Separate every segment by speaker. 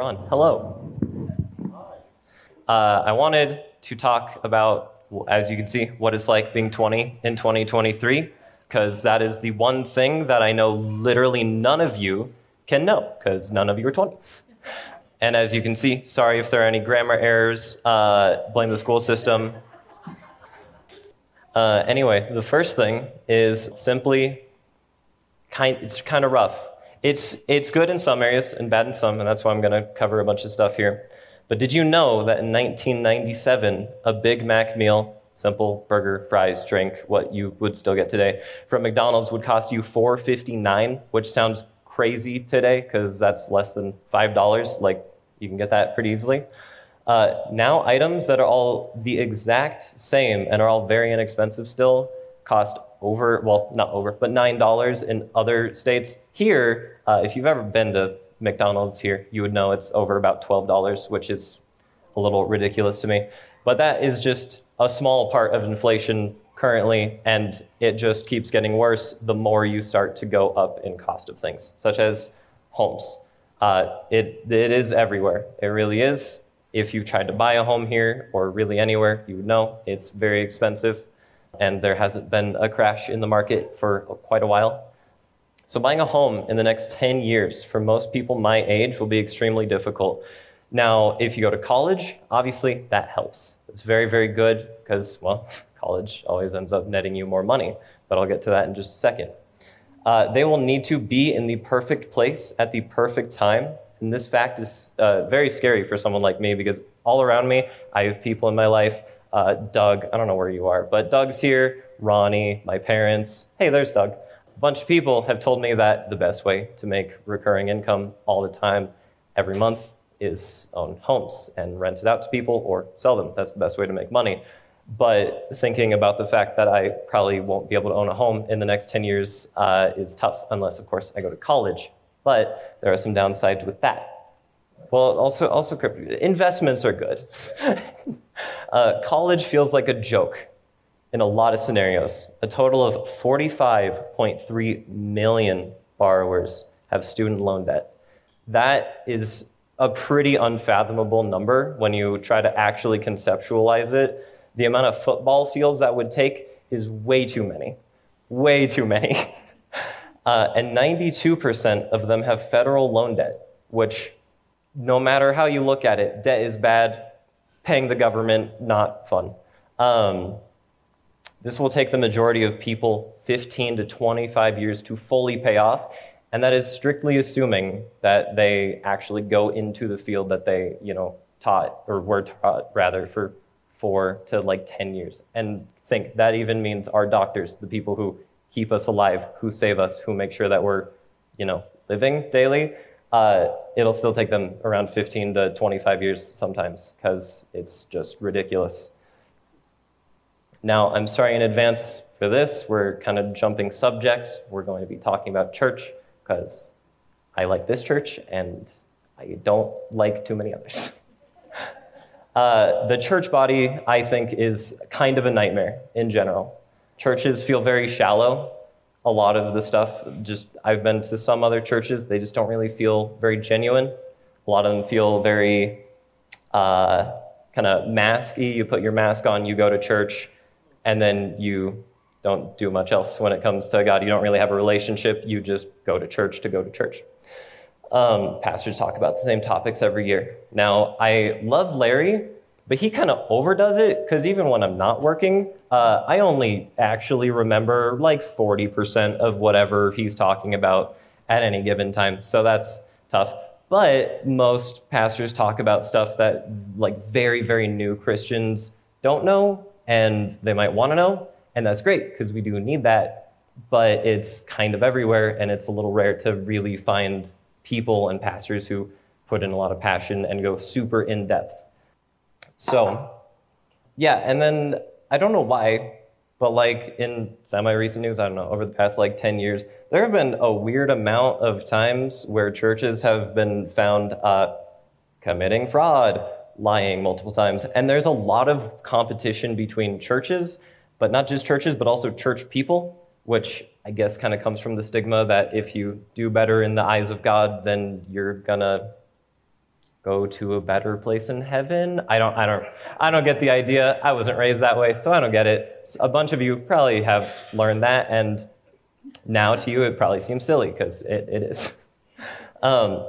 Speaker 1: We're on. Hello. Uh, I wanted to talk about, as you can see, what it's like being 20 in 2023, because that is the one thing that I know literally none of you can know, because none of you are 20. And as you can see, sorry if there are any grammar errors, uh, blame the school system. Uh, anyway, the first thing is simply kind, it's kind of rough. It's, it's good in some areas and bad in some, and that's why I'm going to cover a bunch of stuff here. But did you know that in 1997, a Big Mac meal, simple burger, fries, drink, what you would still get today, from McDonald's would cost you $4.59, which sounds crazy today because that's less than $5. Like, you can get that pretty easily. Uh, now, items that are all the exact same and are all very inexpensive still cost over, well, not over, but $9 in other states. Here, uh, if you've ever been to McDonald's here, you would know it's over about $12, which is a little ridiculous to me. But that is just a small part of inflation currently, and it just keeps getting worse the more you start to go up in cost of things, such as homes. Uh, it, it is everywhere. It really is. If you tried to buy a home here or really anywhere, you would know it's very expensive and there hasn't been a crash in the market for quite a while. So, buying a home in the next 10 years for most people my age will be extremely difficult. Now, if you go to college, obviously that helps. It's very, very good because, well, college always ends up netting you more money, but I'll get to that in just a second. Uh, they will need to be in the perfect place at the perfect time. And this fact is uh, very scary for someone like me because all around me, I have people in my life uh, Doug, I don't know where you are, but Doug's here, Ronnie, my parents. Hey, there's Doug. A bunch of people have told me that the best way to make recurring income all the time, every month, is own homes and rent it out to people or sell them. That's the best way to make money. But thinking about the fact that I probably won't be able to own a home in the next 10 years uh, is tough, unless, of course, I go to college. But there are some downsides with that. Well, also, also investments are good. uh, college feels like a joke in a lot of scenarios. A total of 45.3 million borrowers have student loan debt. That is a pretty unfathomable number when you try to actually conceptualize it. The amount of football fields that would take is way too many. Way too many. Uh, and 92% of them have federal loan debt, which no matter how you look at it, debt is bad, paying the government, not fun. Um, this will take the majority of people 15 to 25 years to fully pay off, and that is strictly assuming that they actually go into the field that they, you know, taught or were taught rather for four to like 10 years. And think that even means our doctors, the people who keep us alive, who save us, who make sure that we're, you know, living daily uh, it'll still take them around 15 to 25 years sometimes because it's just ridiculous. Now, I'm sorry in advance for this. We're kind of jumping subjects. We're going to be talking about church because I like this church and I don't like too many others. uh, the church body, I think, is kind of a nightmare in general. Churches feel very shallow a lot of the stuff just I've been to some other churches, they just don't really feel very genuine. A lot of them feel very uh, kind of masky. You put your mask on, you go to church, and then you don't do much else when it comes to God. You don't really have a relationship. You just go to church to go to church. Um, pastors talk about the same topics every year. Now, I love Larry but he kind of overdoes it because even when I'm not working, uh, I only actually remember like 40% of whatever he's talking about at any given time. So that's tough. But most pastors talk about stuff that like very, very new Christians don't know and they might want to know. And that's great because we do need that. But it's kind of everywhere and it's a little rare to really find people and pastors who put in a lot of passion and go super in depth so, yeah, and then I don't know why, but like in semi recent news, I don't know, over the past like 10 years, there have been a weird amount of times where churches have been found uh, committing fraud, lying multiple times. And there's a lot of competition between churches, but not just churches, but also church people, which I guess kind of comes from the stigma that if you do better in the eyes of God, then you're gonna go to a better place in heaven. I don't, I don't, I don't get the idea. I wasn't raised that way, so I don't get it. A bunch of you probably have learned that, and now to you it probably seems silly because it, it is. Um,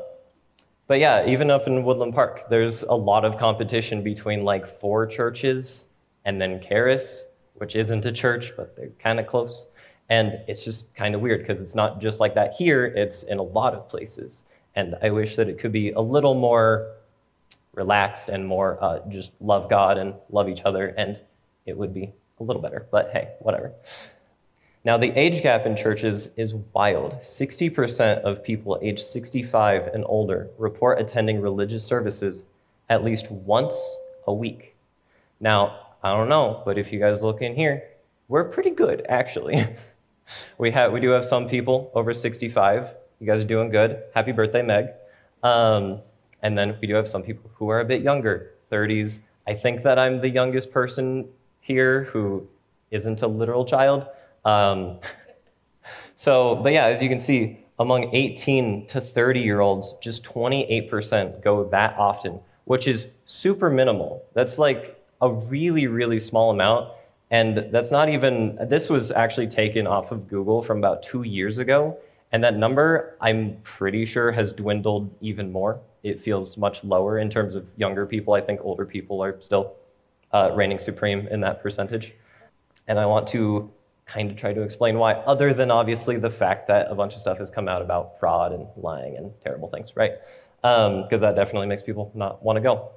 Speaker 1: but yeah, even up in Woodland Park, there's a lot of competition between like four churches and then Charis, which isn't a church, but they're kind of close. And it's just kind of weird because it's not just like that here, it's in a lot of places. And I wish that it could be a little more relaxed and more uh, just love God and love each other, and it would be a little better. But hey, whatever. Now, the age gap in churches is wild. 60% of people aged 65 and older report attending religious services at least once a week. Now, I don't know, but if you guys look in here, we're pretty good, actually. we, have, we do have some people over 65. You guys are doing good. Happy birthday, Meg. Um, and then we do have some people who are a bit younger, 30s. I think that I'm the youngest person here who isn't a literal child. Um, so, but yeah, as you can see, among 18 to 30 year olds, just 28% go that often, which is super minimal. That's like a really, really small amount. And that's not even, this was actually taken off of Google from about two years ago. And that number, I'm pretty sure, has dwindled even more. It feels much lower in terms of younger people. I think older people are still uh, reigning supreme in that percentage. And I want to kind of try to explain why, other than obviously the fact that a bunch of stuff has come out about fraud and lying and terrible things, right? Because um, that definitely makes people not want to go.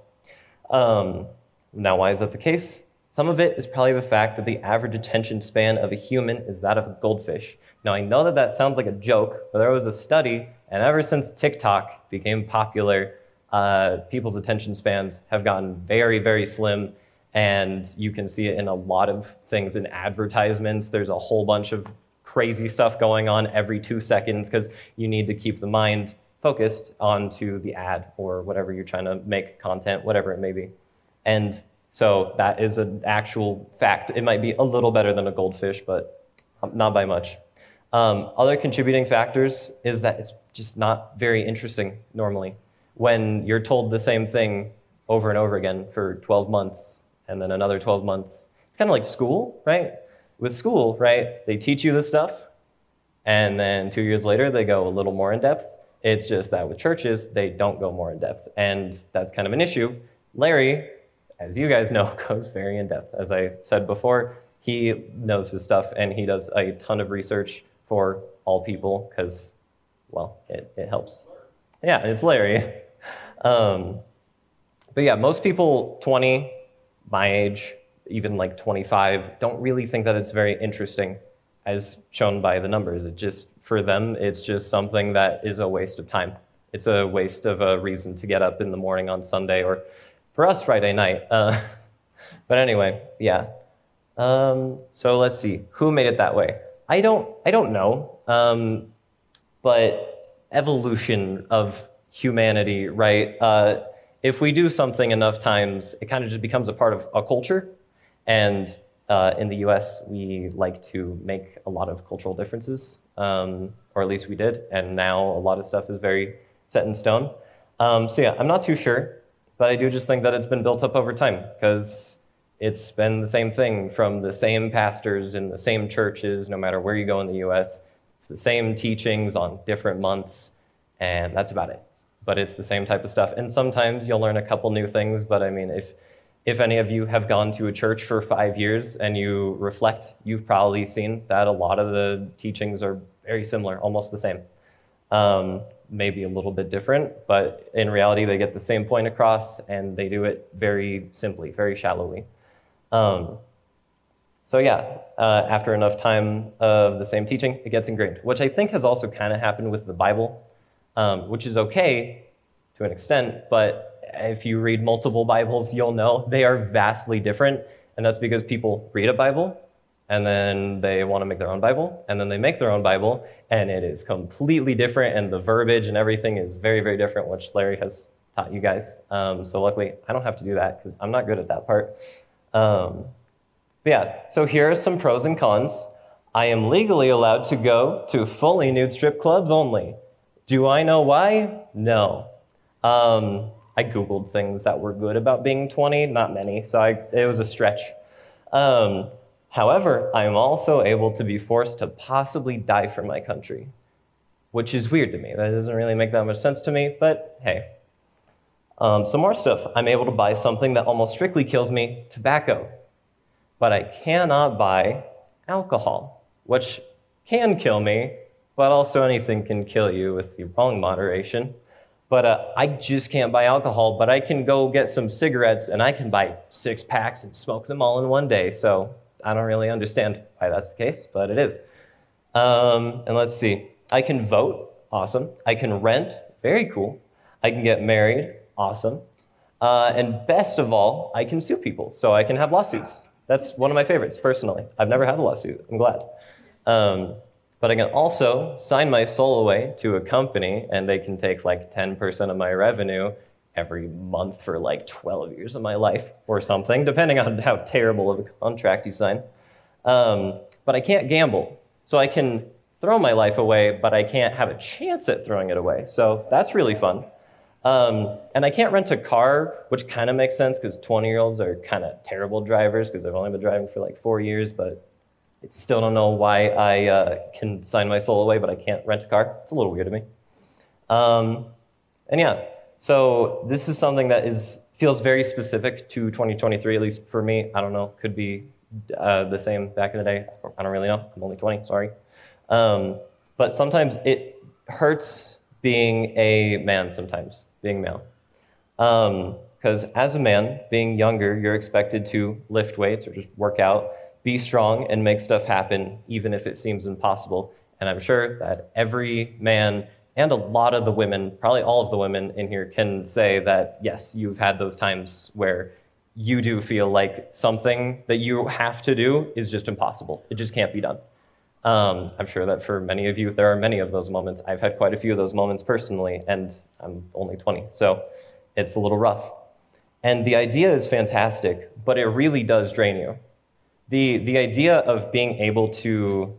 Speaker 1: Um, now, why is that the case? Some of it is probably the fact that the average attention span of a human is that of a goldfish. Now, I know that that sounds like a joke, but there was a study, and ever since TikTok became popular, uh, people's attention spans have gotten very, very slim and you can see it in a lot of things in advertisements. There's a whole bunch of crazy stuff going on every two seconds because you need to keep the mind focused onto the ad or whatever you're trying to make content, whatever it may be. And so that is an actual fact. It might be a little better than a goldfish, but not by much. Um, other contributing factors is that it's just not very interesting normally. When you're told the same thing over and over again for 12 months, and then another 12 months. It's kind of like school, right? With school, right, they teach you this stuff, and then two years later, they go a little more in depth. It's just that with churches, they don't go more in depth, and that's kind of an issue. Larry, as you guys know, goes very in depth. As I said before, he knows his stuff, and he does a ton of research for all people because, well, it, it helps. Yeah, it's Larry. Um, but yeah, most people 20, my age, even like 25, don't really think that it's very interesting as shown by the numbers. It just, for them, it's just something that is a waste of time. It's a waste of a reason to get up in the morning on Sunday or for us, Friday night. Uh, but anyway, yeah. Um, so let's see. Who made it that way? I don't, I don't know. Um, but evolution of humanity, right? Uh, if we do something enough times, it kind of just becomes a part of a culture. And uh, in the US, we like to make a lot of cultural differences, um, or at least we did. And now a lot of stuff is very set in stone. Um, so, yeah, I'm not too sure, but I do just think that it's been built up over time because it's been the same thing from the same pastors in the same churches, no matter where you go in the US. It's the same teachings on different months, and that's about it but it's the same type of stuff. And sometimes you'll learn a couple new things, but I mean, if if any of you have gone to a church for five years and you reflect, you've probably seen that a lot of the teachings are very similar, almost the same. Um, maybe a little bit different, but in reality, they get the same point across and they do it very simply, very shallowly. Um, so, yeah, uh, after enough time of the same teaching, it gets ingrained, which I think has also kind of happened with the Bible um, which is okay to an extent, but if you read multiple Bibles, you'll know they are vastly different. And that's because people read a Bible and then they want to make their own Bible, and then they make their own Bible, and it is completely different, and the verbiage and everything is very, very different, which Larry has taught you guys. Um, so luckily, I don't have to do that because I'm not good at that part. Um, yeah, so here are some pros and cons. I am legally allowed to go to fully nude strip clubs only. Do I know why? No. Um, I Googled things that were good about being 20, not many, so I, it was a stretch. Um, however, I am also able to be forced to possibly die for my country, which is weird to me. That doesn't really make that much sense to me, but hey. Um, some more stuff. I'm able to buy something that almost strictly kills me tobacco, but I cannot buy alcohol, which can kill me, but also anything can kill you with the wrong moderation. But uh, I just can't buy alcohol, but I can go get some cigarettes and I can buy six packs and smoke them all in one day. So I don't really understand why that's the case, but it is. Um, and let's see. I can vote. Awesome. I can rent. Very cool. I can get married. Awesome. Uh, and best of all, I can sue people. So I can have lawsuits. That's one of my favorites, personally. I've never had a lawsuit. I'm glad. Um, but I can also sign my soul away to a company, and they can take like 10% of my revenue every month for like 12 years of my life or something, depending on how terrible of a contract you sign. Um, but I can't gamble. So I can throw my life away, but I can't have a chance at throwing it away. So that's really fun. Um, and I can't rent a car, which kind of makes sense because 20 year olds are kind of terrible drivers because they've only been driving for like four years, but I still don't know why I uh, can sign my soul away, but I can't rent a car. It's a little weird to me. Um, and yeah, so this is something that is feels very specific to 2023, at least for me. I don't know, could be uh, the same back in the day. I don't really know. I'm only 20, sorry. Um, but sometimes it hurts being a man, sometimes, being male. Because um, as a man, being younger, you're expected to lift weights or just work out be strong and make stuff happen, even if it seems impossible. And I'm sure that every man and a lot of the women, probably all of the women in here, can say that yes, you've had those times where you do feel like something that you have to do is just impossible. It just can't be done. Um, I'm sure that for many of you, there are many of those moments. I've had quite a few of those moments personally, and I'm only 20, so it's a little rough. And the idea is fantastic, but it really does drain you the, the idea of being able to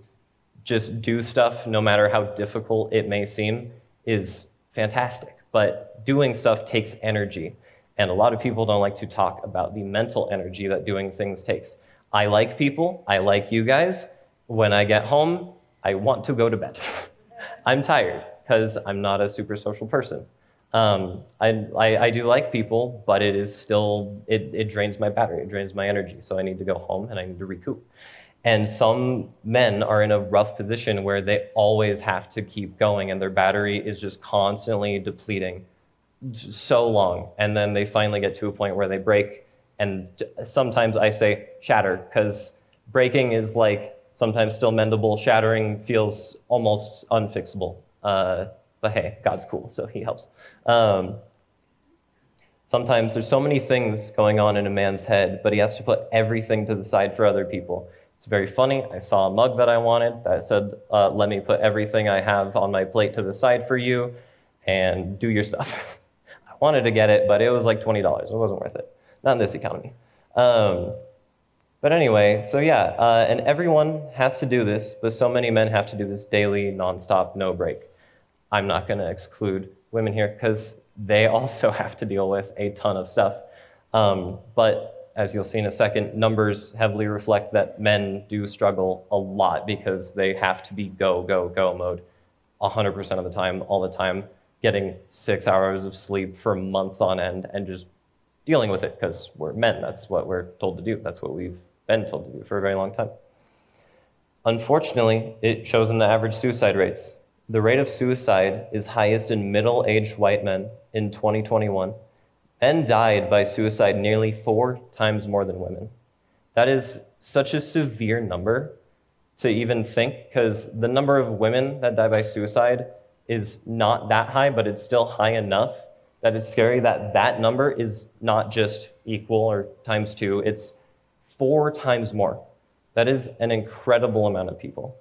Speaker 1: just do stuff no matter how difficult it may seem is fantastic. But doing stuff takes energy. And a lot of people don't like to talk about the mental energy that doing things takes. I like people, I like you guys. When I get home, I want to go to bed. I'm tired because I'm not a super social person. Um, I, I, I, do like people, but it is still, it, it drains my battery, it drains my energy. So I need to go home and I need to recoup. And some men are in a rough position where they always have to keep going and their battery is just constantly depleting so long. And then they finally get to a point where they break. And sometimes I say shatter because breaking is like sometimes still mendable, shattering feels almost unfixable. Uh, but hey, God's cool, so he helps. Um, sometimes there's so many things going on in a man's head, but he has to put everything to the side for other people. It's very funny. I saw a mug that I wanted that said, uh, Let me put everything I have on my plate to the side for you and do your stuff. I wanted to get it, but it was like $20. It wasn't worth it. Not in this economy. Um, but anyway, so yeah, uh, and everyone has to do this, but so many men have to do this daily, nonstop, no break. I'm not going to exclude women here because they also have to deal with a ton of stuff. Um, but as you'll see in a second, numbers heavily reflect that men do struggle a lot because they have to be go, go, go mode 100% of the time, all the time, getting six hours of sleep for months on end and just dealing with it because we're men. That's what we're told to do. That's what we've been told to do for a very long time. Unfortunately, it shows in the average suicide rates. The rate of suicide is highest in middle aged white men in 2021. Men died by suicide nearly four times more than women. That is such a severe number to even think, because the number of women that die by suicide is not that high, but it's still high enough that it's scary that that number is not just equal or times two, it's four times more. That is an incredible amount of people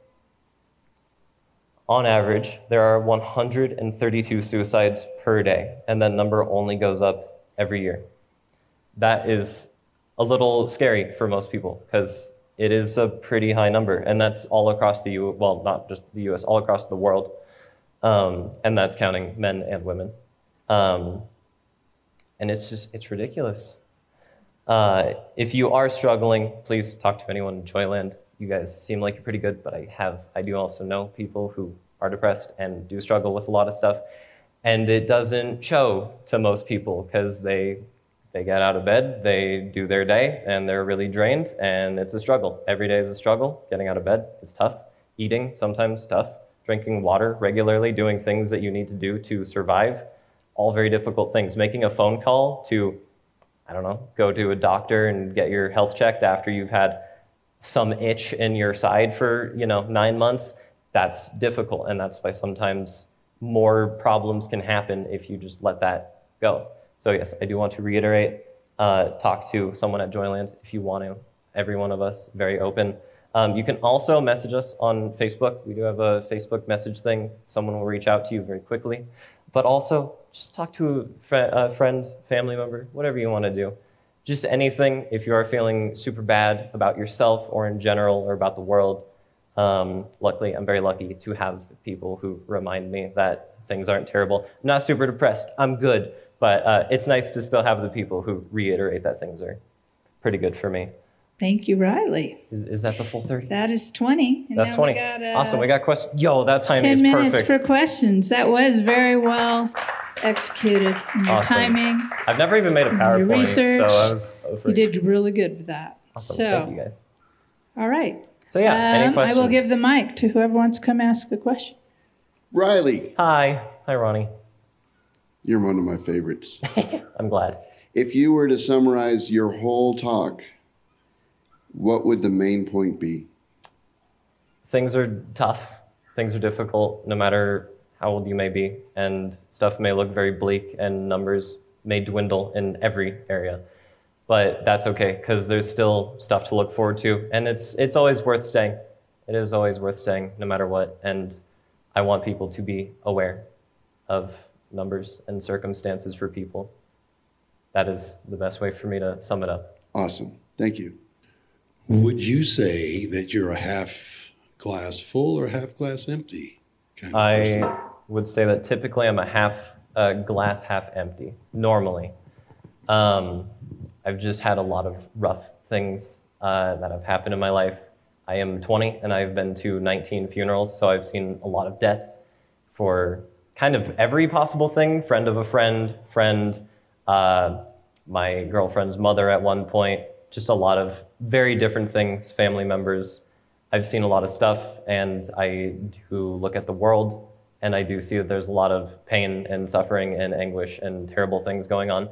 Speaker 1: on average, there are 132 suicides per day, and that number only goes up every year. That is a little scary for most people because it is a pretty high number, and that's all across the U. Well, not just the U.S., all across the world, um, and that's counting men and women. Um, and it's just it's ridiculous. Uh, if you are struggling, please talk to anyone in Joyland. You guys seem like you're pretty good, but I have I do also know people who are depressed and do struggle with a lot of stuff, and it doesn't show to most people because they they get out of bed, they do their day, and they're really drained, and it's a struggle. Every day is a struggle. Getting out of bed is tough. Eating sometimes tough. Drinking water regularly, doing things that you need to do to survive, all very difficult things. Making a phone call to I don't know, go to a doctor and get your health checked after you've had some itch in your side for, you know, nine months, that's difficult. And that's why sometimes more problems can happen if you just let that go. So, yes, I do want to reiterate uh, talk to someone at Joyland if you want to. Every one of us, very open. Um, you can also message us on Facebook. We do have a Facebook message thing. Someone will reach out to you very quickly. But also, just talk to a, fr- a friend, family member, whatever you want to do. Just anything if you are feeling super bad about yourself or in general or about the world. Um, luckily, I'm very lucky to have people who remind me that things aren't terrible. I'm not super depressed. I'm good. But uh, it's nice to still have the people who reiterate that things are pretty good for me.
Speaker 2: Thank you, Riley.
Speaker 1: Is, is that the full 30?
Speaker 2: That is 20. And
Speaker 1: That's
Speaker 2: now
Speaker 1: 20.
Speaker 2: We got, uh,
Speaker 1: awesome. We got questions. Yo, that timing
Speaker 2: 10
Speaker 1: is
Speaker 2: minutes
Speaker 1: perfect.
Speaker 2: for questions. That was very well executed. And your
Speaker 1: Awesome.
Speaker 2: timing,
Speaker 1: I've never even made a
Speaker 2: Your
Speaker 1: PowerPoint,
Speaker 2: research.
Speaker 1: so I was over.
Speaker 2: you did really good with that.
Speaker 1: Awesome.
Speaker 2: So,
Speaker 1: Thank you guys.
Speaker 2: all right.
Speaker 1: So yeah, any
Speaker 2: Um, I
Speaker 1: questions?
Speaker 2: will give the mic to whoever wants to come ask a question.
Speaker 3: Riley,
Speaker 1: Hi. Hi, Ronnie.
Speaker 3: you're one of my favorites.
Speaker 1: I'm glad.
Speaker 3: If you were to summarize your whole talk, what would the main point be?
Speaker 1: Things are tough. Things are difficult, no matter how old you may be, and stuff may look very bleak, and numbers may dwindle in every area. But that's okay because there's still stuff to look forward to, and it's it's always worth staying. It is always worth staying, no matter what. And I want people to be aware of numbers and circumstances for people. That is the best way for me to sum it up.
Speaker 3: Awesome. Thank you.
Speaker 4: Would you say that you're a half glass full or half glass empty?
Speaker 1: I would say that typically I'm a half uh, glass, half empty. Normally, um, I've just had a lot of rough things uh, that have happened in my life. I am 20 and I've been to 19 funerals, so I've seen a lot of death for kind of every possible thing. Friend of a friend, friend, uh, my girlfriend's mother at one point. Just a lot of very different things. Family members. I've seen a lot of stuff, and I do look at the world, and I do see that there's a lot of pain and suffering and anguish and terrible things going on.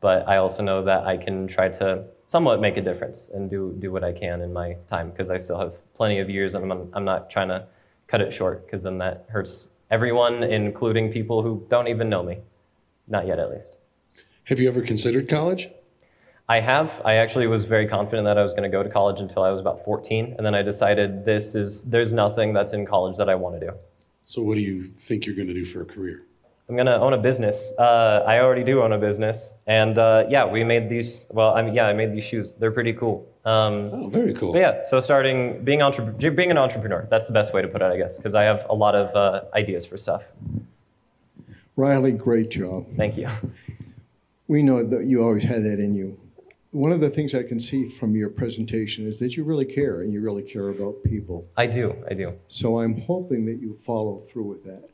Speaker 1: But I also know that I can try to somewhat make a difference and do, do what I can in my time because I still have plenty of years, and I'm, I'm not trying to cut it short because then that hurts everyone, including people who don't even know me. Not yet, at least.
Speaker 4: Have you ever considered college?
Speaker 1: I have. I actually was very confident that I was going to go to college until I was about 14, and then I decided this is there's nothing that's in college that I want to do.
Speaker 4: So, what do you think you're going to do for a career?
Speaker 1: I'm going to own a business. Uh, I already do own a business, and uh, yeah, we made these. Well, I mean, yeah, I made these shoes. They're pretty cool. Um,
Speaker 4: Oh, very cool.
Speaker 1: yeah, so starting being entre- being an entrepreneur. That's the best way to put it, I guess, because I have a lot of uh, ideas for stuff.
Speaker 5: Riley, great job.
Speaker 1: Thank you.
Speaker 5: We know that you always had that in you. One of the things I can see from your presentation is that you really care and you really care about people.
Speaker 1: I do. I do.
Speaker 5: So I'm hoping that you follow through with that.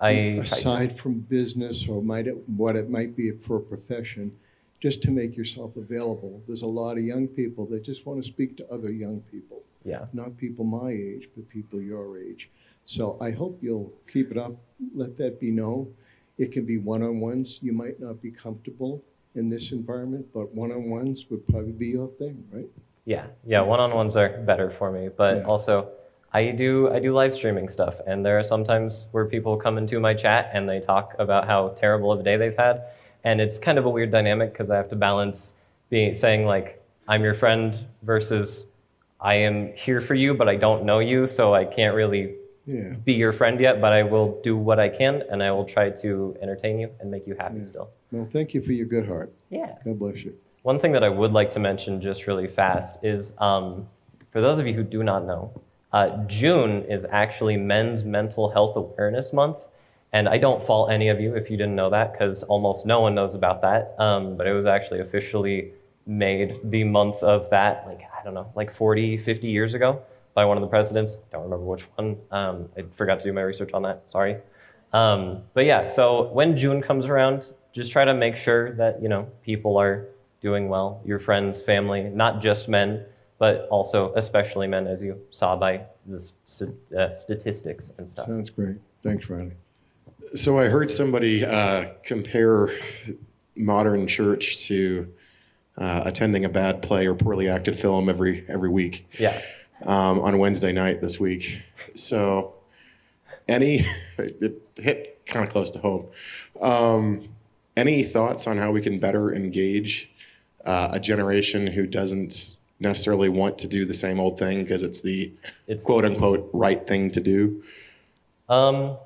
Speaker 1: I.
Speaker 5: Aside from business or might it, what it might be for a profession, just to make yourself available. There's a lot of young people that just want to speak to other young people,
Speaker 1: Yeah.
Speaker 5: not people my age, but people your age. So I hope you'll keep it up. Let that be known. It can be one-on-ones. You might not be comfortable in this environment, but one-on-ones would probably be your thing, right?
Speaker 1: Yeah, yeah, one-on-ones are better for me, but
Speaker 5: Yeah.
Speaker 1: also I do I do live streaming stuff, and there are sometimes where people come into my chat and they talk about how terrible of a day they've had, and it's kind of a weird dynamic because I have to balance being saying like I'm your friend versus I am here for you, but I don't know you, so I can't really
Speaker 5: Yeah.
Speaker 1: be your friend yet, but I will do what I can, and I will try to entertain you and make you happy
Speaker 5: Yeah.
Speaker 1: still.
Speaker 5: Well, thank you for your good heart.
Speaker 1: Yeah.
Speaker 5: God bless you.
Speaker 1: One thing that I would like to mention just really fast is um, for those of you who do not know, uh, June is actually Men's Mental Health Awareness Month. And I don't fault any of you if you didn't know that, because almost no one knows about that. Um, but it was actually officially made the month of that, like, I don't know, like 40, 50 years ago by one of the presidents. Don't remember which one. Um, I forgot to do my research on that. Sorry. Um, but yeah, so when June comes around, just try to make sure that, you know, people are doing well, your friends, family, not just men, but also especially men, as you saw by the st- uh, statistics and stuff.
Speaker 5: Sounds great. Thanks, Riley.
Speaker 6: So I heard somebody uh, compare modern church to uh, attending a bad play or poorly acted film every every week
Speaker 1: Yeah.
Speaker 6: Um, on Wednesday night this week. So any it hit kind of close to home. Um, any thoughts on how we can better engage uh, a generation who doesn't necessarily want to do the same old thing because it's the
Speaker 1: It's
Speaker 6: quote unquote right thing to do?
Speaker 1: Um,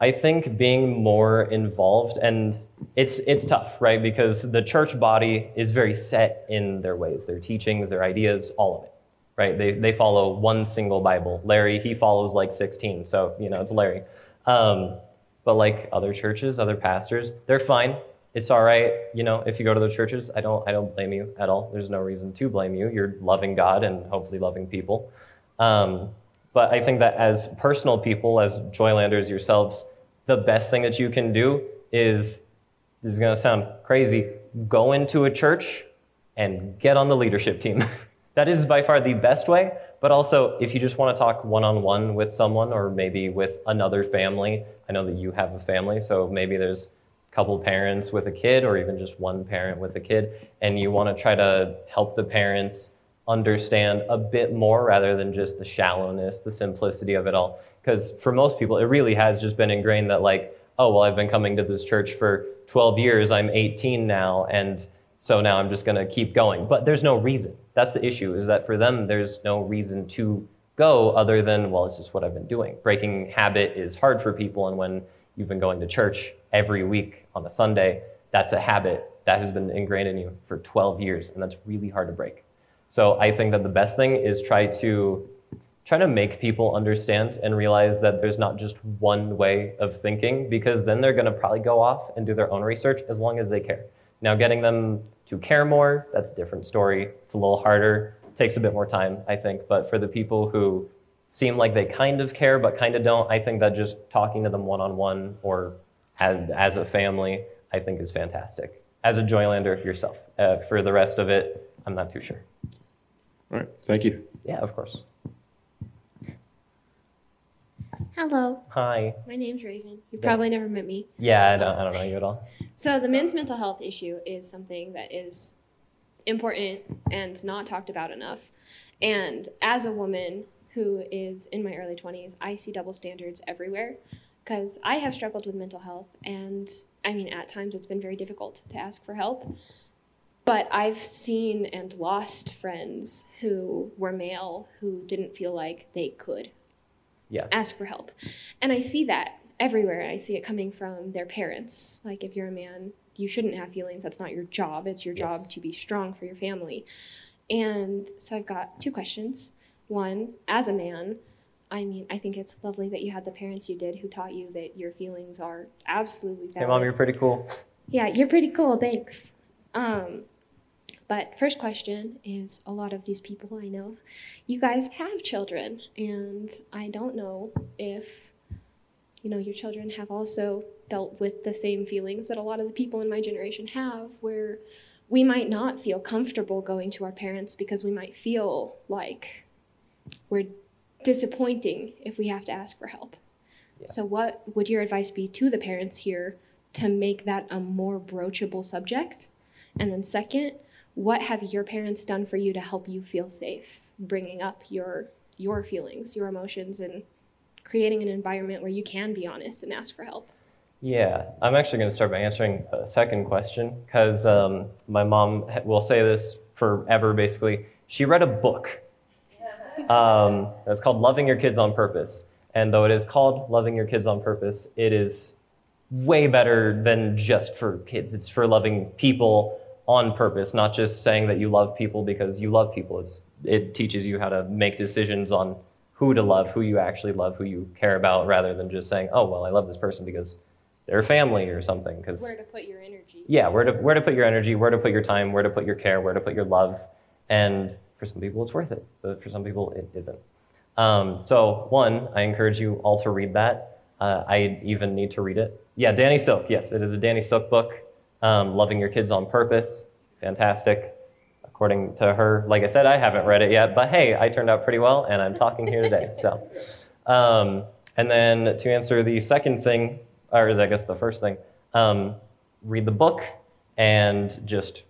Speaker 1: I think being more involved, and it's it's tough, right? Because the church body is very set in their ways, their teachings, their ideas, all of it, right? They they follow one single Bible. Larry he follows like 16, so you know it's Larry. Um, but like other churches, other pastors, they're fine. It's all right, you know. If you go to the churches, I don't I don't blame you at all. There's no reason to blame you. You're loving God and hopefully loving people. Um, but I think that as personal people, as Joylanders yourselves, the best thing that you can do is this is going to sound crazy go into a church and get on the leadership team. that is by far the best way. But also, if you just want to talk one on one with someone or maybe with another family, I know that you have a family, so maybe there's a couple parents with a kid or even just one parent with a kid, and you want to try to help the parents understand a bit more rather than just the shallowness, the simplicity of it all. Because for most people, it really has just been ingrained that, like, oh, well, I've been coming to this church for 12 years, I'm 18 now, and so now I'm just going to keep going. But there's no reason. That's the issue, is that for them, there's no reason to go other than, well, it's just what I've been doing. Breaking habit is hard for people, and when you've been going to church every week on a Sunday, that's a habit that has been ingrained in you for 12 years, and that's really hard to break. So I think that the best thing is try to try to make people understand and realize that there's not just one way of thinking because then they're going to probably go off and do their own research as long as they care. Now getting them to care more, that's a different story. It's a little harder, takes a bit more time, I think, but for the people who seem like they kind of care but kind of don't, I think that just talking to them one-on-one or as, as a family, I think is fantastic. As a Joylander yourself. Uh, for the rest of it, I'm not too sure.
Speaker 6: All right, thank you.
Speaker 1: Yeah, of course.
Speaker 7: Hello,
Speaker 1: Hi.
Speaker 7: my name's Raven. You've
Speaker 1: Yeah.
Speaker 7: probably never met me.
Speaker 1: Yeah, I don't, I don't know you at all.
Speaker 7: So, the men's mental health issue is something that is important and not talked about enough. And as a woman who is in my early 20s, I see double standards everywhere because I have struggled with mental health. And I mean, at times it's been very difficult to ask for help. But I've seen and lost friends who were male who didn't feel like they could
Speaker 1: Yeah.
Speaker 7: ask for help. And I see that everywhere. I see it coming from their parents. Like, if you're a man, you shouldn't have feelings. That's not your job. It's your job to be strong for your family. And so I've got two questions. One, as a man, I mean, I think it's lovely that you had the parents you did who taught you that your feelings are absolutely valid.
Speaker 1: Hey, mom, you're pretty cool.
Speaker 7: Yeah, you're pretty cool. Thanks. Um, but first question is a lot of these people I know, you guys have children, and I don't know if you know your children have also dealt with the same feelings that a lot of the people in my generation have, where we might not feel comfortable going to our parents because we might feel like we're disappointing if we have to ask for help.
Speaker 1: Yeah.
Speaker 7: So, what would your advice be to the parents here to make that a more broachable subject? And then, second, what have your parents done for you to help you feel safe, bringing up your your feelings, your emotions, and creating an environment where you can be honest and ask for help?
Speaker 1: Yeah, I'm actually going to start by answering a second question because um, my mom will say this forever basically. She read a book um, that's called Loving Your Kids on Purpose. And though it is called Loving Your Kids on Purpose, it is way better than just for kids. It's for loving people on purpose, not just saying that you love people because you love people. It's, it teaches you how to make decisions on who to love, who you actually love, who you care about, rather than just saying, "Oh, well, I love this person because they're family or something." Because
Speaker 7: Where to put your energy.
Speaker 1: yeah, where to where to put your energy, where to put your time, where to put your care, where to put your love, and for some people it's worth it, but for some people it isn't. Um, so one, I encourage you all to read that. Uh, I even need to read it. Yeah, Danny Silk. Yes, it is a Danny Silk book. Um, Loving Your Kids on Purpose. Fantastic. According to her, like I said, I haven't read it yet, but hey, I turned out pretty well, and I'm talking here today. So, um, and then to answer the second thing, or I guess the first thing, um, read the book and just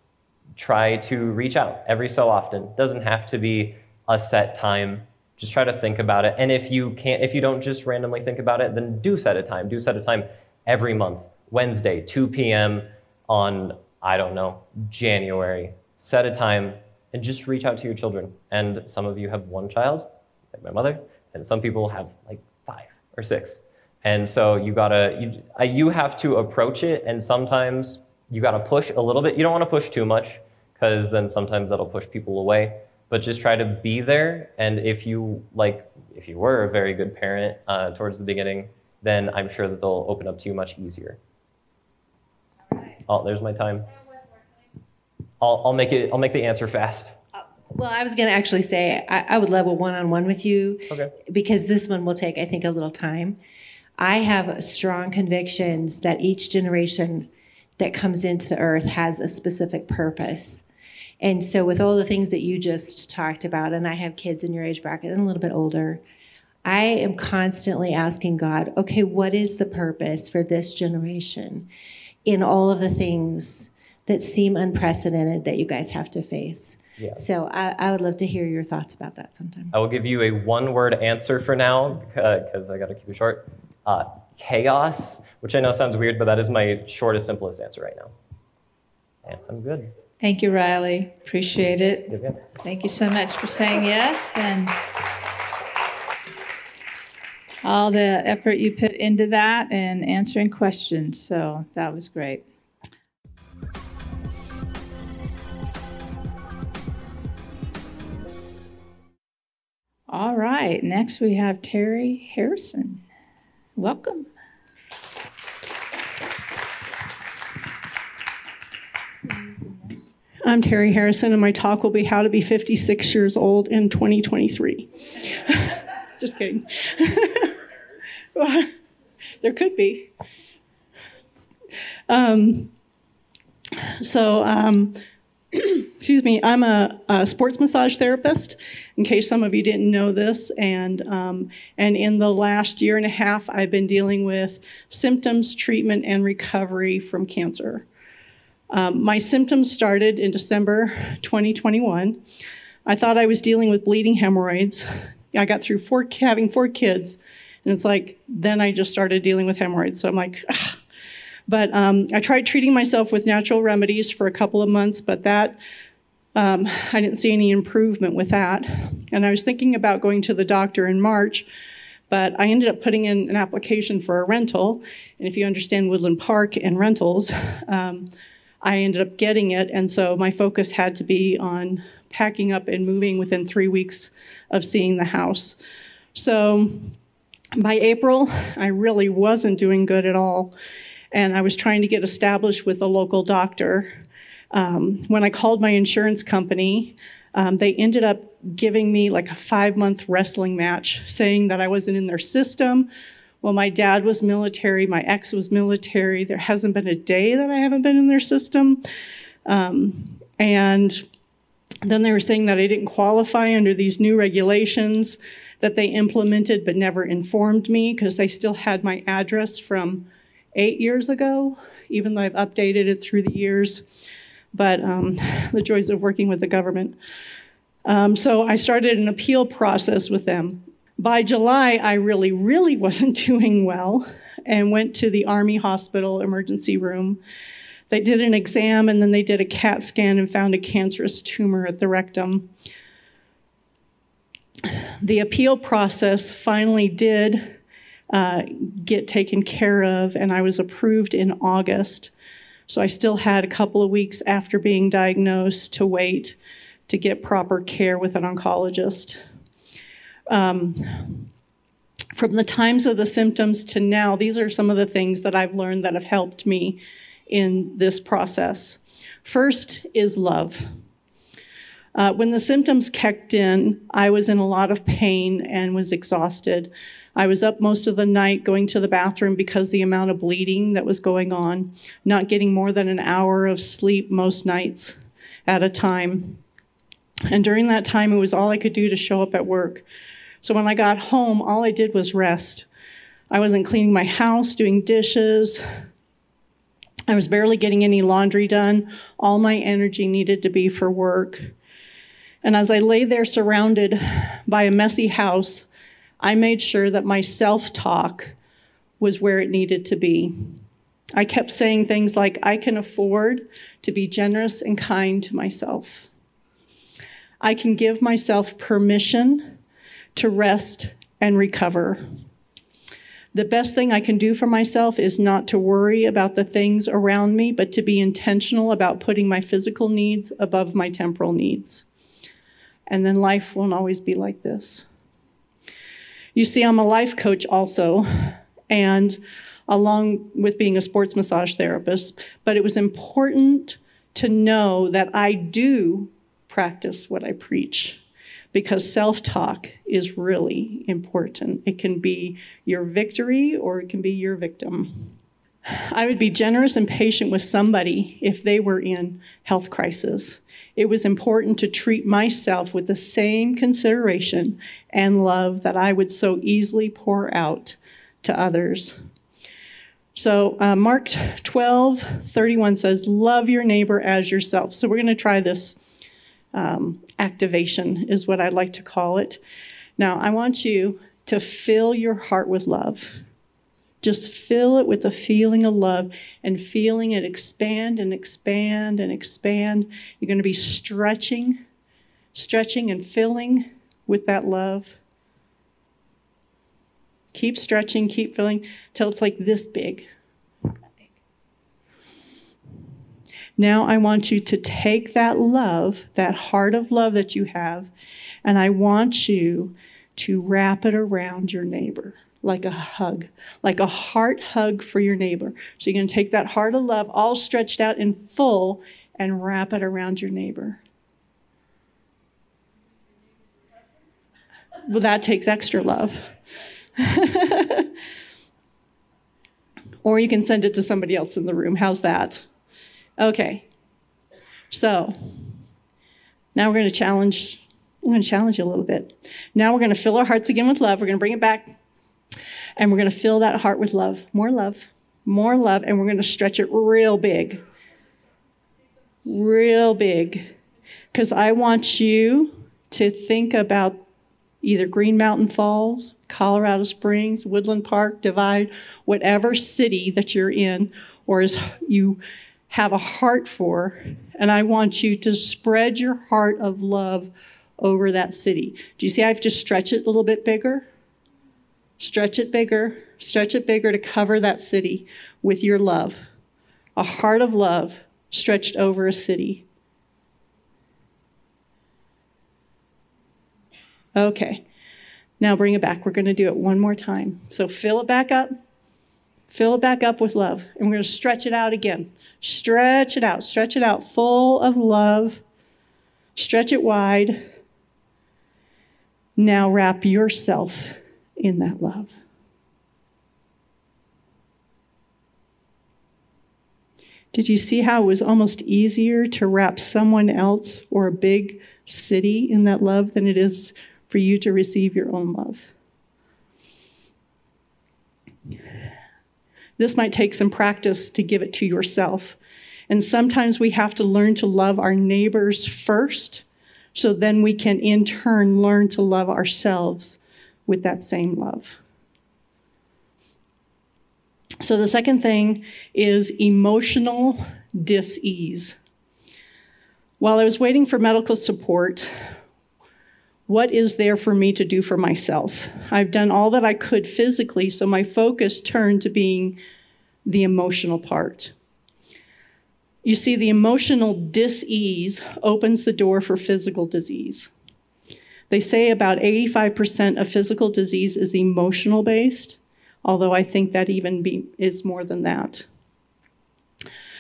Speaker 1: try to reach out every so often. Doesn't have to be a set time. Just try to think about it. And if you can't, if you don't just randomly think about it, then do set a time. Do set a time every month, Wednesday, 2 p.m. on I don't know January. Set a time and just reach out to your children. And some of you have one child, like my mother, and some people have like five or six. And so you gotta, you, you have to approach it, and sometimes you gotta push a little bit. You don't wanna push too much, because then sometimes that'll push people away. But just try to be there, and if you like, if you were a very good parent uh, towards the beginning, then I'm sure that they'll open up to you much easier. Oh, there's my time. I'll, I'll make it. I'll make the answer fast.
Speaker 8: Uh, well, I was going to actually say I, I would love a one-on-one with you
Speaker 1: Okay.
Speaker 8: because this one will take, I think, a little time. I have strong convictions that each generation that comes into the earth has a specific purpose. And so, with all the things that you just talked about, and I have kids in your age bracket and a little bit older, I am constantly asking God, okay, what is the purpose for this generation in all of the things that seem unprecedented that you guys have to face?
Speaker 1: Yeah.
Speaker 8: So, I, I would love to hear your thoughts about that sometime.
Speaker 1: I will give you a one-word answer for now because I got to keep it short. Uh, chaos, which I know sounds weird, but that is my shortest, simplest answer right now. And I'm good.
Speaker 2: Thank you, Riley. Appreciate it.
Speaker 1: Good, good.
Speaker 2: Thank you so much for saying yes and all the effort you put into that and answering questions. So that was great. All right, next we have Terri Harrison. Welcome.
Speaker 9: I'm Terri Harrison, and my talk will be How to Be 56 Years Old in 2023. Just kidding. there could be. Um, so, um, excuse me, I'm a, a, sports massage therapist, in case some of you didn't know this. And, um, and in the last year and a half, I've been dealing with symptoms, treatment, and recovery from cancer. Um, my symptoms started in December 2021. I thought I was dealing with bleeding hemorrhoids. I got through four, having four kids, and it's like, then I just started dealing with hemorrhoids. So I'm like, ah. But um, I tried treating myself with natural remedies for a couple of months, but that, um, I didn't see any improvement with that. And I was thinking about going to the doctor in March, but I ended up putting in an application for a rental. And if you understand Woodland Park and rentals, um, I ended up getting it, and so my focus had to be on packing up and moving within three weeks of seeing the house. So by April, I really wasn't doing good at all, and I was trying to get established with a local doctor. Um, when I called my insurance company, um, they ended up giving me like a five month wrestling match, saying that I wasn't in their system, well, my dad was military, my ex was military. There hasn't been a day that I haven't been in their system. Um, and then they were saying that I didn't qualify under these new regulations that they implemented but never informed me because they still had my address from eight years ago, even though I've updated it through the years. But um, the joys of working with the government. Um, so I started an appeal process with them. By July, I really, really wasn't doing well and went to the Army Hospital emergency room. They did an exam and then they did a CAT scan and found a cancerous tumor at the rectum. The appeal process finally did uh, get taken care of, and I was approved in August. So I still had a couple of weeks after being diagnosed to wait to get proper care with an oncologist. um, from the times of the symptoms to now, these are some of the things that I've learned that have helped me in this process. First is love. Uh, when the symptoms kicked in, I was in a lot of pain and was exhausted. I was up most of the night going to the bathroom because the amount of bleeding that was going on, not getting more than an hour of sleep most nights at a time. And during that time, it was all I could do to show up at work. So when I got home, all I did was rest. I wasn't cleaning my house, doing dishes. I was barely getting any laundry done. All my energy needed to be for work. And as I lay there surrounded by a messy house, I made sure that my self talk was where it needed to be. I kept saying things like, I can afford to be generous and kind to myself. I can give myself permission to rest and recover. The best thing I can do for myself is not to worry about the things around me, but to be intentional about putting my physical needs above my temporal needs. And then life won't always be like this. You see, I'm a life coach also, and along with being a sports massage therapist, but it was important to know that I do practice what I preach because self talk is really important. It can be your victory or it can be your victim. I would be generous and patient with somebody if they were in health crisis. It was important to treat myself with the same consideration and love that I would so easily pour out to others. So, uh, Mark 12, 31 says, Love your neighbor as yourself. So, we're going to try this um, activation, is what I'd like to call it. Now, I want you to fill your heart with love. Just fill it with a feeling of love and feeling it expand and expand and expand. You're going to be stretching, stretching and filling with that love. Keep stretching, keep filling till it's like this big. Now I want you to take that love, that heart of love that you have, and I want you to wrap it around your neighbor like a hug, like a heart hug for your neighbor. So you're going to take that heart of love all stretched out in full and wrap it around your neighbor. Well, that takes extra love. or you can send it to somebody else in the room. How's that? Okay. So, now we're going to challenge I'm going to challenge you a little bit. Now we're going to fill our hearts again with love. We're going to bring it back and we're going to fill that heart with love. More love, more love, and we're going to stretch it real big. Real big. Because I want you to think about either Green Mountain Falls, Colorado Springs, Woodland Park, Divide, whatever city that you're in, or as you have a heart for. And I want you to spread your heart of love over that city. Do you see I have to stretch it a little bit bigger? Stretch it bigger, stretch it bigger to cover that city with your love. A heart of love stretched over a city. Okay, now bring it back. We're going to do it one more time. So fill it back up. Fill it back up with love. And we're going to stretch it out again. Stretch it out. Stretch it out full of love. Stretch it wide. Now wrap yourself in that love. Did you see how it was almost easier to wrap someone else or a big city in that love than it is for you to receive your own love? This might take some practice to give it to yourself. And sometimes we have to learn to love our neighbors first, so then we can in turn learn to love ourselves with that same love. So, the second thing is emotional dis ease. While I was waiting for medical support, what is there for me to do for myself? I've done all that I could physically, so my focus turned to being the emotional part. You see, the emotional dis ease opens the door for physical disease. They say about 85% of physical disease is emotional based, although I think that even be, is more than that.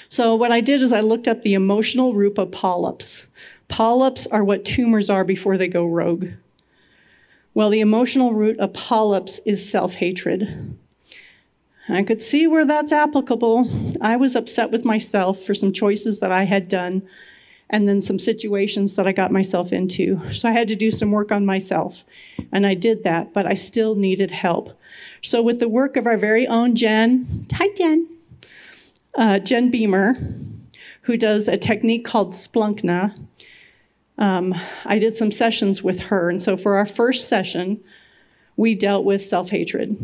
Speaker 9: So, what I did is I looked up the emotional root of polyps. Polyps are what tumors are before they go rogue. Well, the emotional root of polyps is self hatred. I could see where that's applicable. I was upset with myself for some choices that I had done and then some situations that I got myself into. So I had to do some work on myself. And I did that, but I still needed help. So, with the work of our very own Jen, hi Jen, uh, Jen Beamer, who does a technique called Splunkna, um, I did some sessions with her. And so, for our first session, we dealt with self hatred.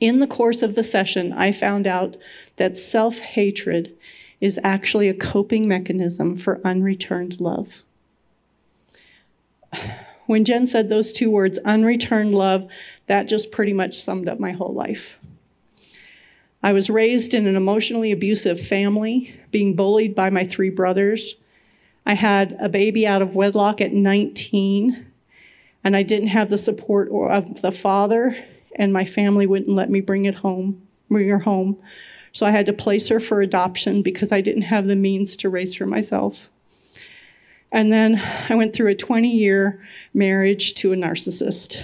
Speaker 9: In the course of the session, I found out that self hatred is actually a coping mechanism for unreturned love. When Jen said those two words, unreturned love, that just pretty much summed up my whole life. I was raised in an emotionally abusive family, being bullied by my three brothers. I had a baby out of wedlock at 19, and I didn't have the support of the father, and my family wouldn't let me bring it home, bring her home. So I had to place her for adoption because I didn't have the means to raise her myself. And then I went through a 20 year marriage to a narcissist.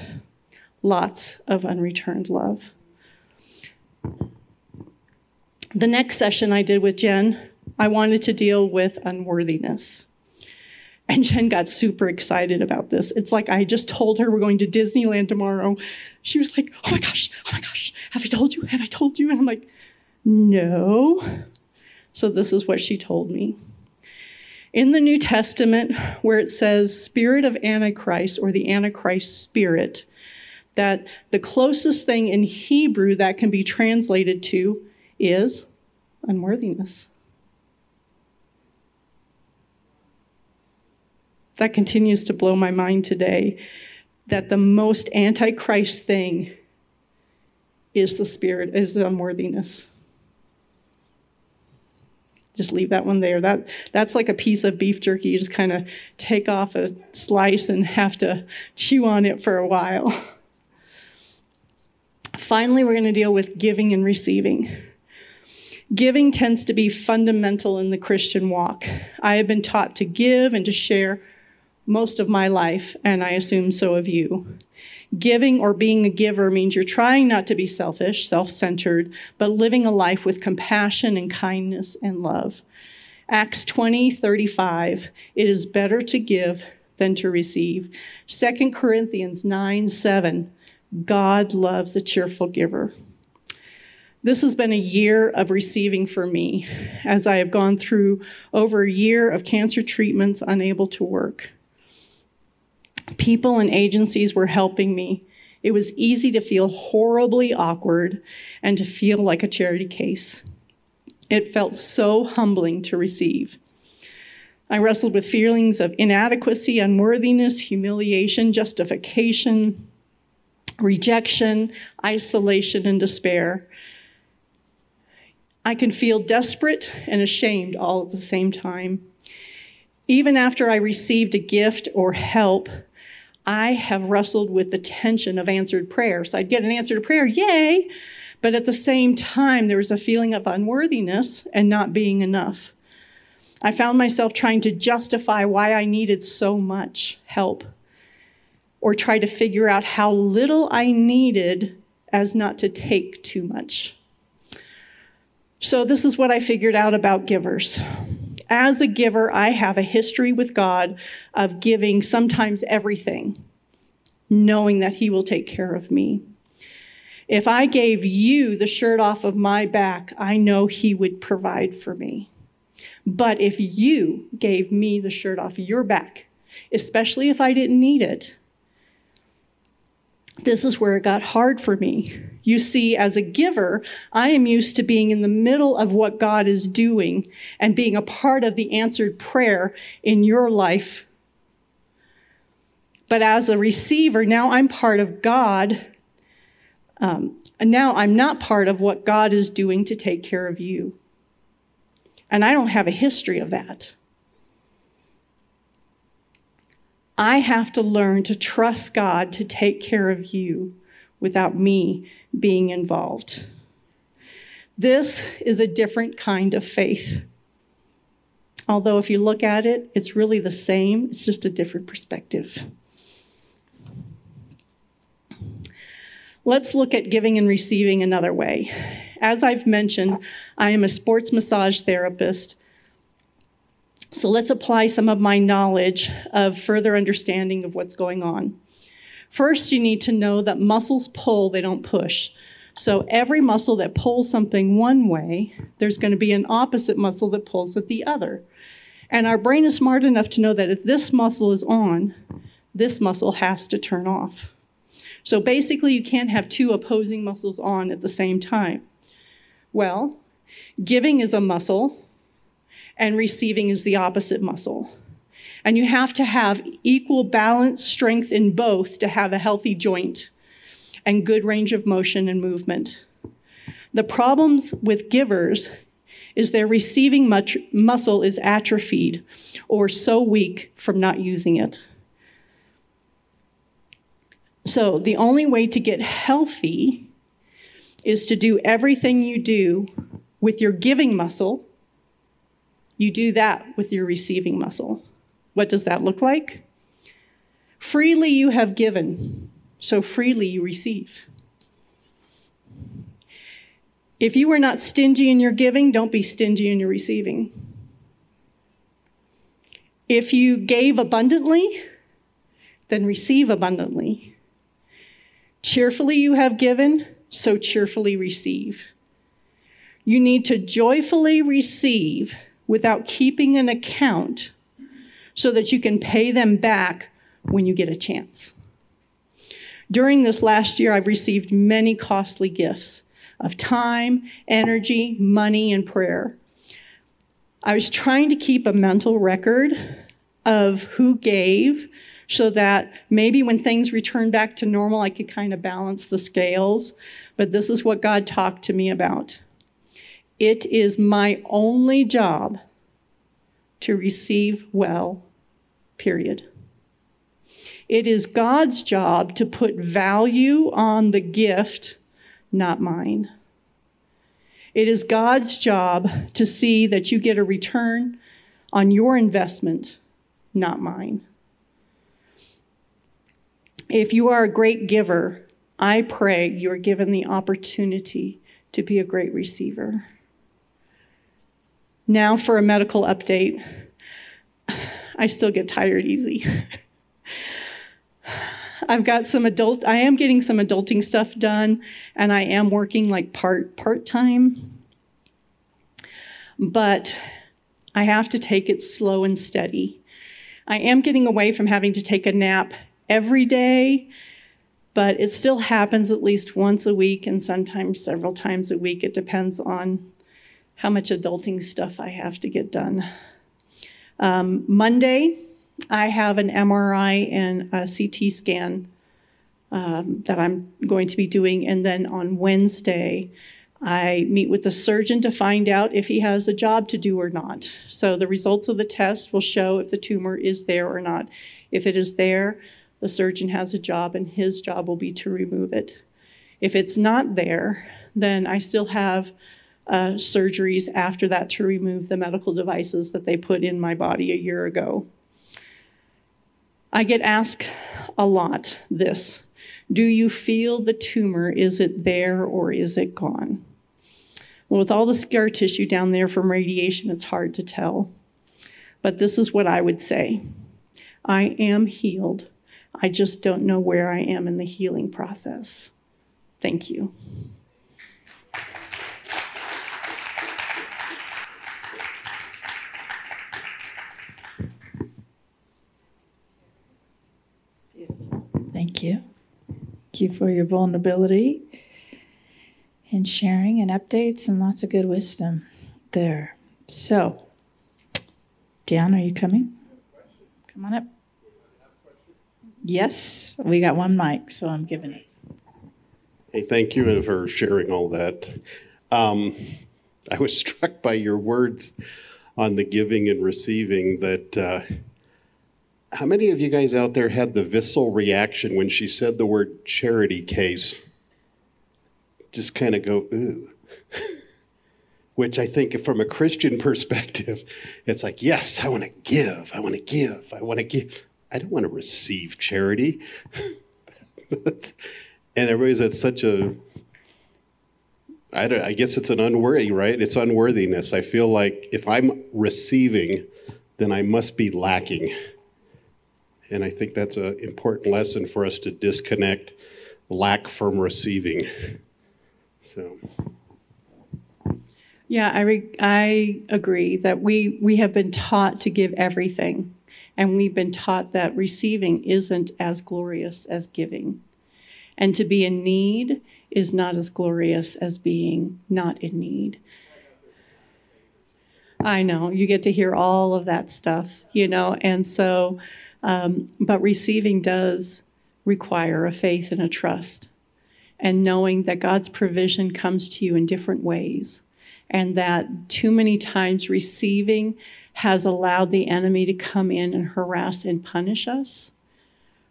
Speaker 9: Lots of unreturned love. The next session I did with Jen, I wanted to deal with unworthiness. And Jen got super excited about this. It's like I just told her we're going to Disneyland tomorrow. She was like, oh my gosh, oh my gosh, have I told you? Have I told you? And I'm like, no. So this is what she told me. In the New Testament, where it says spirit of Antichrist or the Antichrist spirit, that the closest thing in Hebrew that can be translated to is unworthiness. That continues to blow my mind today that the most antichrist thing is the spirit, is unworthiness just leave that one there. That that's like a piece of beef jerky. You just kind of take off a slice and have to chew on it for a while. Finally, we're going to deal with giving and receiving. Giving tends to be fundamental in the Christian walk. I have been taught to give and to share most of my life, and I assume so have you. Giving or being a giver means you're trying not to be selfish, self centered, but living a life with compassion and kindness and love. Acts 20 35, it is better to give than to receive. 2 Corinthians 9 7, God loves a cheerful giver. This has been a year of receiving for me as I have gone through over a year of cancer treatments unable to work. People and agencies were helping me. It was easy to feel horribly awkward and to feel like a charity case. It felt so humbling to receive. I wrestled with feelings of inadequacy, unworthiness, humiliation, justification, rejection, isolation, and despair. I can feel desperate and ashamed all at the same time. Even after I received a gift or help, I have wrestled with the tension of answered prayer. So I'd get an answer to prayer, yay! But at the same time, there was a feeling of unworthiness and not being enough. I found myself trying to justify why I needed so much help or try to figure out how little I needed as not to take too much. So, this is what I figured out about givers. As a giver, I have a history with God of giving sometimes everything, knowing that He will take care of me. If I gave you the shirt off of my back, I know He would provide for me. But if you gave me the shirt off your back, especially if I didn't need it, this is where it got hard for me. You see, as a giver, I am used to being in the middle of what God is doing and being a part of the answered prayer in your life. But as a receiver, now I'm part of God. Um, and now I'm not part of what God is doing to take care of you. And I don't have a history of that. I have to learn to trust God to take care of you without me being involved. This is a different kind of faith. Although, if you look at it, it's really the same, it's just a different perspective. Let's look at giving and receiving another way. As I've mentioned, I am a sports massage therapist. So let's apply some of my knowledge of further understanding of what's going on. First, you need to know that muscles pull, they don't push. So every muscle that pulls something one way, there's going to be an opposite muscle that pulls it the other. And our brain is smart enough to know that if this muscle is on, this muscle has to turn off. So basically, you can't have two opposing muscles on at the same time. Well, giving is a muscle, and receiving is the opposite muscle. And you have to have equal balance, strength in both to have a healthy joint and good range of motion and movement. The problems with givers is their receiving much, muscle is atrophied or so weak from not using it. So, the only way to get healthy is to do everything you do with your giving muscle. You do that with your receiving muscle. What does that look like? Freely you have given, so freely you receive. If you are not stingy in your giving, don't be stingy in your receiving. If you gave abundantly, then receive abundantly. Cheerfully you have given, so cheerfully receive. You need to joyfully receive without keeping an account so that you can pay them back when you get a chance. During this last year, I've received many costly gifts of time, energy, money, and prayer. I was trying to keep a mental record of who gave so that maybe when things return back to normal, I could kind of balance the scales. But this is what God talked to me about. It is my only job to receive well, period. It is God's job to put value on the gift, not mine. It is God's job to see that you get a return on your investment, not mine. If you are a great giver, I pray you are given the opportunity to be a great receiver. Now for a medical update. I still get tired easy. I've got some adult I am getting some adulting stuff done and I am working like part part-time. But I have to take it slow and steady. I am getting away from having to take a nap every day, but it still happens at least once a week and sometimes several times a week. It depends on how much adulting stuff I have to get done. Um, Monday, I have an MRI and a CT scan um, that I'm going to be doing, and then on Wednesday, I meet with the surgeon to find out if he has a job to do or not. So the results of the test will show if the tumor is there or not. If it is there, the surgeon has a job, and his job will be to remove it. If it's not there, then I still have uh, surgeries after that to remove the medical devices that they put in my body a year ago. I get asked a lot this Do you feel the tumor? Is it there or is it gone? Well, with all the scar tissue down there from radiation, it's hard to tell. But this is what I would say I am healed I just don't know where I am in the healing process. Thank you.
Speaker 2: Thank you. Thank you for your vulnerability and sharing and updates and lots of good wisdom there. So, Dion, are you coming? Come on up. Yes, we got one mic, so I'm giving it.
Speaker 4: Hey, thank you for sharing all that. Um, I was struck by your words on the giving and receiving that uh, How many of you guys out there had the visceral reaction when she said the word charity case? Just kind of go, ooh. Which I think, from a Christian perspective, it's like, yes, I want to give. I want to give. I want to give. I don't want to receive charity. and everybody's at such a, I, guess it's an unworthy, right? It's unworthiness. I feel like if I'm receiving, then I must be lacking. And I think that's an important lesson for us to disconnect lack from receiving. So.
Speaker 9: Yeah, I, re- I agree that we, we have been taught to give everything, and we've been taught that receiving isn't as glorious as giving. And to be in need is not as glorious as being not in need. I know, you get to hear all of that stuff, you know, and so um, but receiving does require a faith and a trust, and knowing that God's provision comes to you in different ways, and that too many times receiving has allowed the enemy to come in and harass and punish us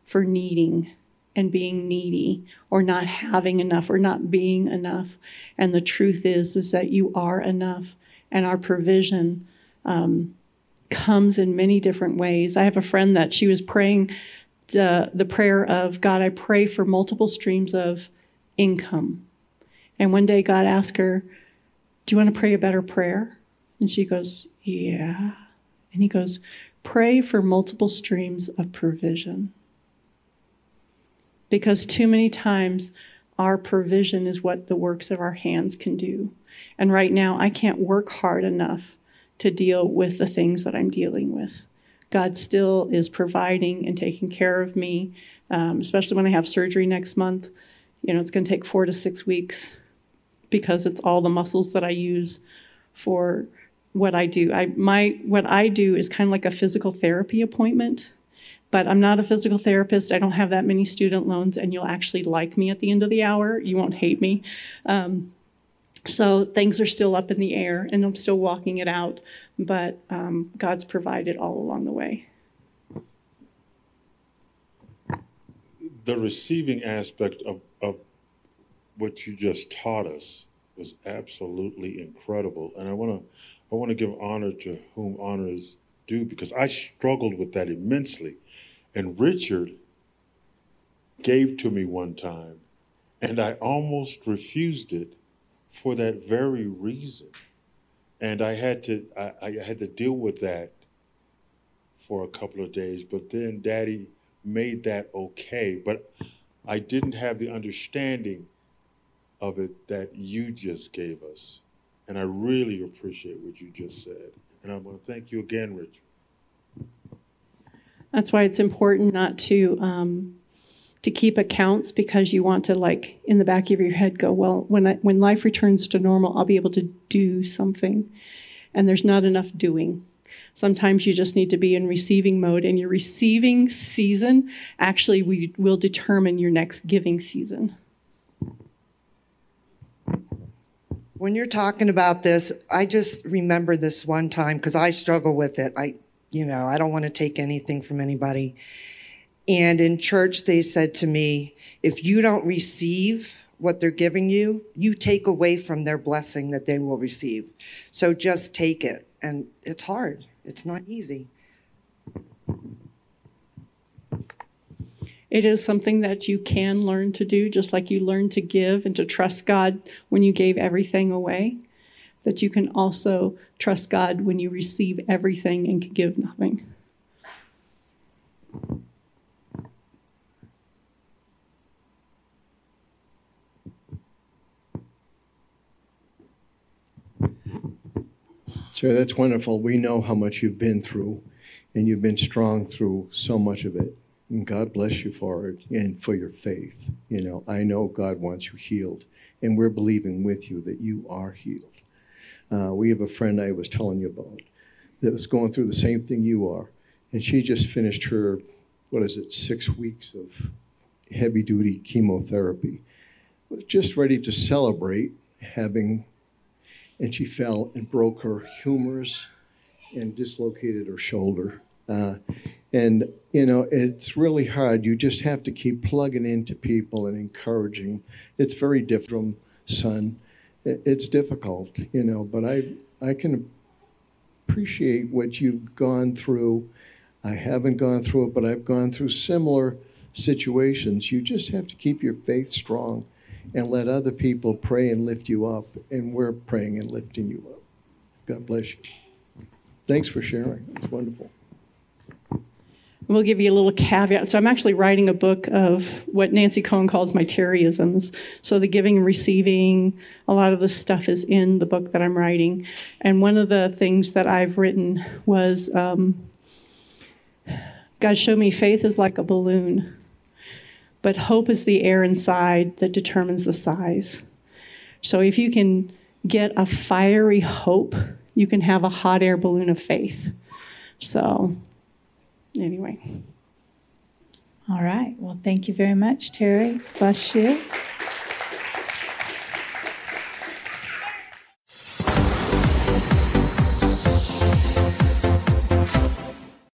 Speaker 9: for needing and being needy or not having enough or not being enough. And the truth is is that you are enough and our provision um, comes in many different ways. I have a friend that she was praying the, the prayer of God, I pray for multiple streams of income. And one day God asked her, Do you want to pray a better prayer? And she goes, Yeah. And he goes, Pray for multiple streams of provision. Because too many times our provision is what the works of our hands can do. And right now, I can't work hard enough to deal with the things that I'm dealing with. God still is providing and taking care of me, um, especially when I have surgery next month. You know, it's going to take four to six weeks because it's all the muscles that I use for what I do. I my what I do is kind of like a physical therapy appointment, but I'm not a physical therapist. I don't have that many student loans, and you'll actually like me at the end of the hour. You won't hate me. Um, so things are still up in the air, and I'm still walking it out, but um, God's provided all along the way.
Speaker 10: The receiving aspect of, of what you just taught us was absolutely incredible, and I want to I want to give honor to whom honor is due because I struggled with that immensely, and Richard gave to me one time, and I almost refused it for that very reason. And I had to I, I had to deal with that for a couple of days, but then daddy made that okay. But I didn't have the understanding of it that you just gave us. And I really appreciate what you just said. And I want to thank you again, Richard.
Speaker 9: That's why it's important not to um, to keep accounts because you want to like in the back of your head go well when I, when life returns to normal I'll be able to do something. And there's not enough doing. Sometimes you just need to be in receiving mode and your receiving season actually we will determine your next giving season.
Speaker 11: When you're talking about this i just remember this one time because i struggle with it. I you know i don't want to take anything from anybody and in church, they said to me, if you don't receive what they're giving you, you take away from their blessing that they will receive. So just take it. And it's hard, it's not easy.
Speaker 9: It is something that you can learn to do, just like you learn to give and to trust God when you gave everything away. That you can also trust God when you receive everything and can give nothing.
Speaker 5: Sir, that's wonderful. We know how much you've been through, and you've been strong through so much of it. And God bless you for it and for your faith. You know, I know God wants you healed, and we're believing with you that you are healed. Uh, we have a friend I was telling you about that was going through the same thing you are, and she just finished her, what is it, six weeks of heavy duty chemotherapy. Was just ready to celebrate having and she fell and broke her humerus and dislocated her shoulder. Uh, And, you know, it's really hard. You just have to keep plugging into people and encouraging. It's very different, son. It- It's difficult, you know, but I, I can appreciate what you've gone through. I haven't gone through it, but I've gone through similar situations. You just have to keep your faith strong and let other people pray and lift you up. And we're praying and lifting you up. God bless you. Thanks for sharing. It's wonderful.
Speaker 9: We'll give you a little caveat. So I'm actually writing a book of what Nancy Cohen calls my Terryisms. So the giving and receiving, a lot of the stuff is in the book that I'm writing. And one of the things that I've written was um, God showed me faith is like a balloon, but hope is the air inside that determines the size. So if you can get a fiery hope, you can have a hot air balloon of faith. So anyway.
Speaker 2: All right. Well, thank you very much, Terri. Bless you.